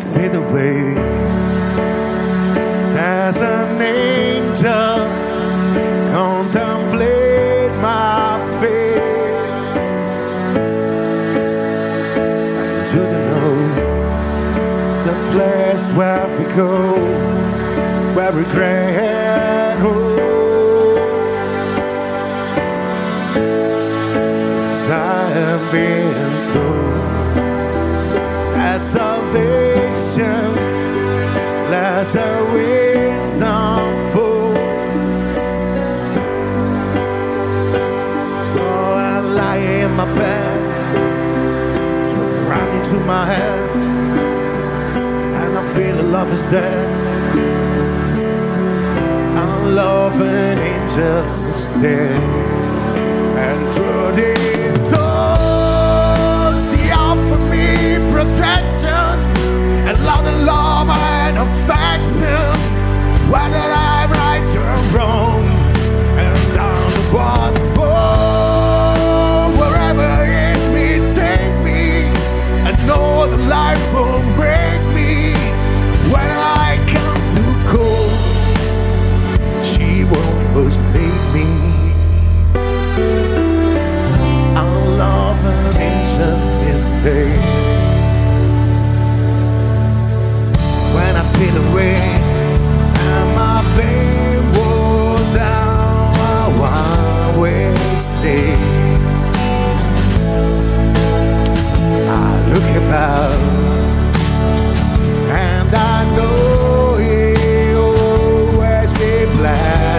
see the way as an angel contemplate my fate. And do they know the place where we go, where we hope? 'Cause I have been told that salvation lies away some fool. So I lie in my bed, just running to my head, and I feel the love is dead. I'm loving angels instead. And through forsake me. I'll love her in just day. When I feel away and my pain wore down, I want stay.